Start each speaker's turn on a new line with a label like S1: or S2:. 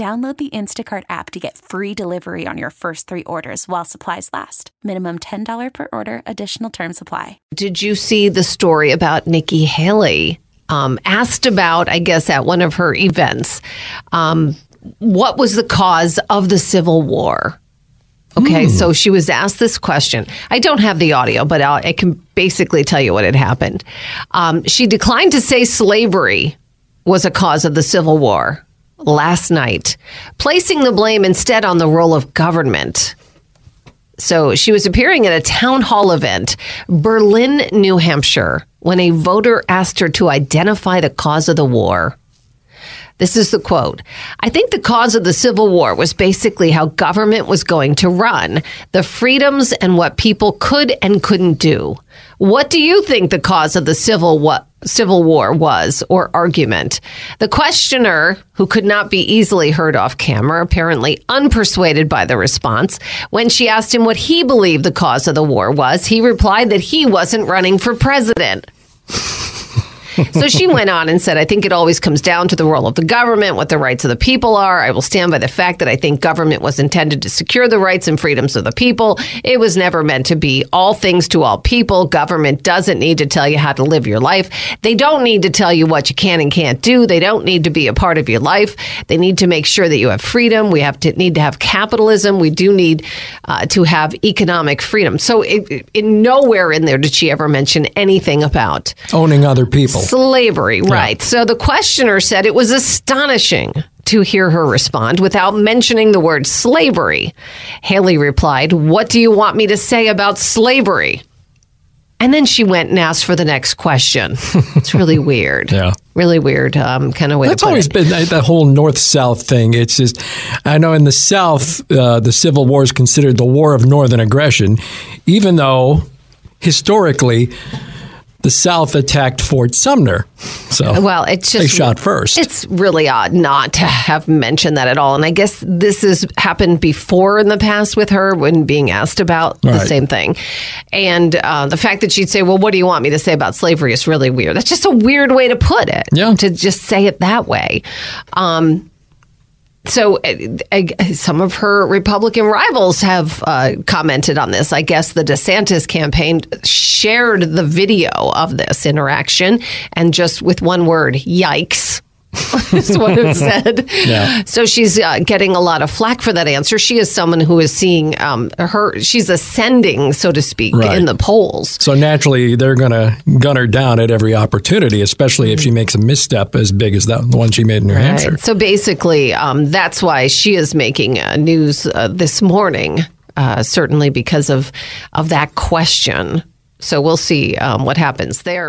S1: Download the Instacart app to get free delivery on your first three orders while supplies last. Minimum $10 per order, additional term supply.
S2: Did you see the story about Nikki Haley? Um, asked about, I guess, at one of her events, um, what was the cause of the Civil War? Okay, so she was asked this question. I don't have the audio, but I'll, I can basically tell you what had happened. Um, she declined to say slavery was a cause of the Civil War last night, placing the blame instead on the role of government. So she was appearing at a town hall event, Berlin, New Hampshire, when a voter asked her to identify the cause of the war. This is the quote. I think the cause of the Civil War was basically how government was going to run, the freedoms and what people could and couldn't do. What do you think the cause of the Civil War? Civil War was or argument. The questioner, who could not be easily heard off camera, apparently unpersuaded by the response, when she asked him what he believed the cause of the war was, he replied that he wasn't running for president. So she went on and said, I think it always comes down to the role of the government, what the rights of the people are. I will stand by the fact that I think government was intended to secure the rights and freedoms of the people. It was never meant to be all things to all people. Government doesn't need to tell you how to live your life. They don't need to tell you what you can and can't do. They don't need to be a part of your life. They need to make sure that you have freedom. We have to need to have capitalism. We do need uh, to have economic freedom. So it, it, nowhere in there did she ever mention anything about
S3: Owning other people.
S2: Slavery, right? So the questioner said it was astonishing to hear her respond without mentioning the word slavery. Haley replied, What do you want me to say about slavery? And then she went and asked for the next question. It's really weird.
S3: Yeah.
S2: Really weird. Um, kind of way
S3: That's always
S2: it.
S3: been that whole North South thing. It's just, I know in the South, uh, the Civil War is considered the war of Northern aggression, even though historically the South attacked Fort Sumter. So
S2: Well, it's just they
S3: shot first.
S2: It's really odd not to have mentioned that at all. And I guess this has happened before in the past with her when being asked about the
S3: Right.
S2: same thing. And uh, the fact that she'd say, Well, what do you want me to say about slavery is really weird. That's just a weird way to put it.
S3: Yeah.
S2: To just say it that way. Um, so uh, uh, some of her Republican rivals have uh, commented on this. I guess the DeSantis campaign shared the video of this interaction and just with one word, yikes. is what it said.
S3: Yeah.
S2: So she's uh, getting a lot of flack for that answer. She is someone who is seeing um, her, she's ascending, so to speak,
S3: Right.
S2: in the polls.
S3: so naturally, they're going to gun her down at every opportunity, especially if she makes a misstep as big as that the one she made in New Hampshire.
S2: So basically, um, that's why she is making uh, news uh, this morning, uh, certainly because of of that question. So we'll see um, what happens there.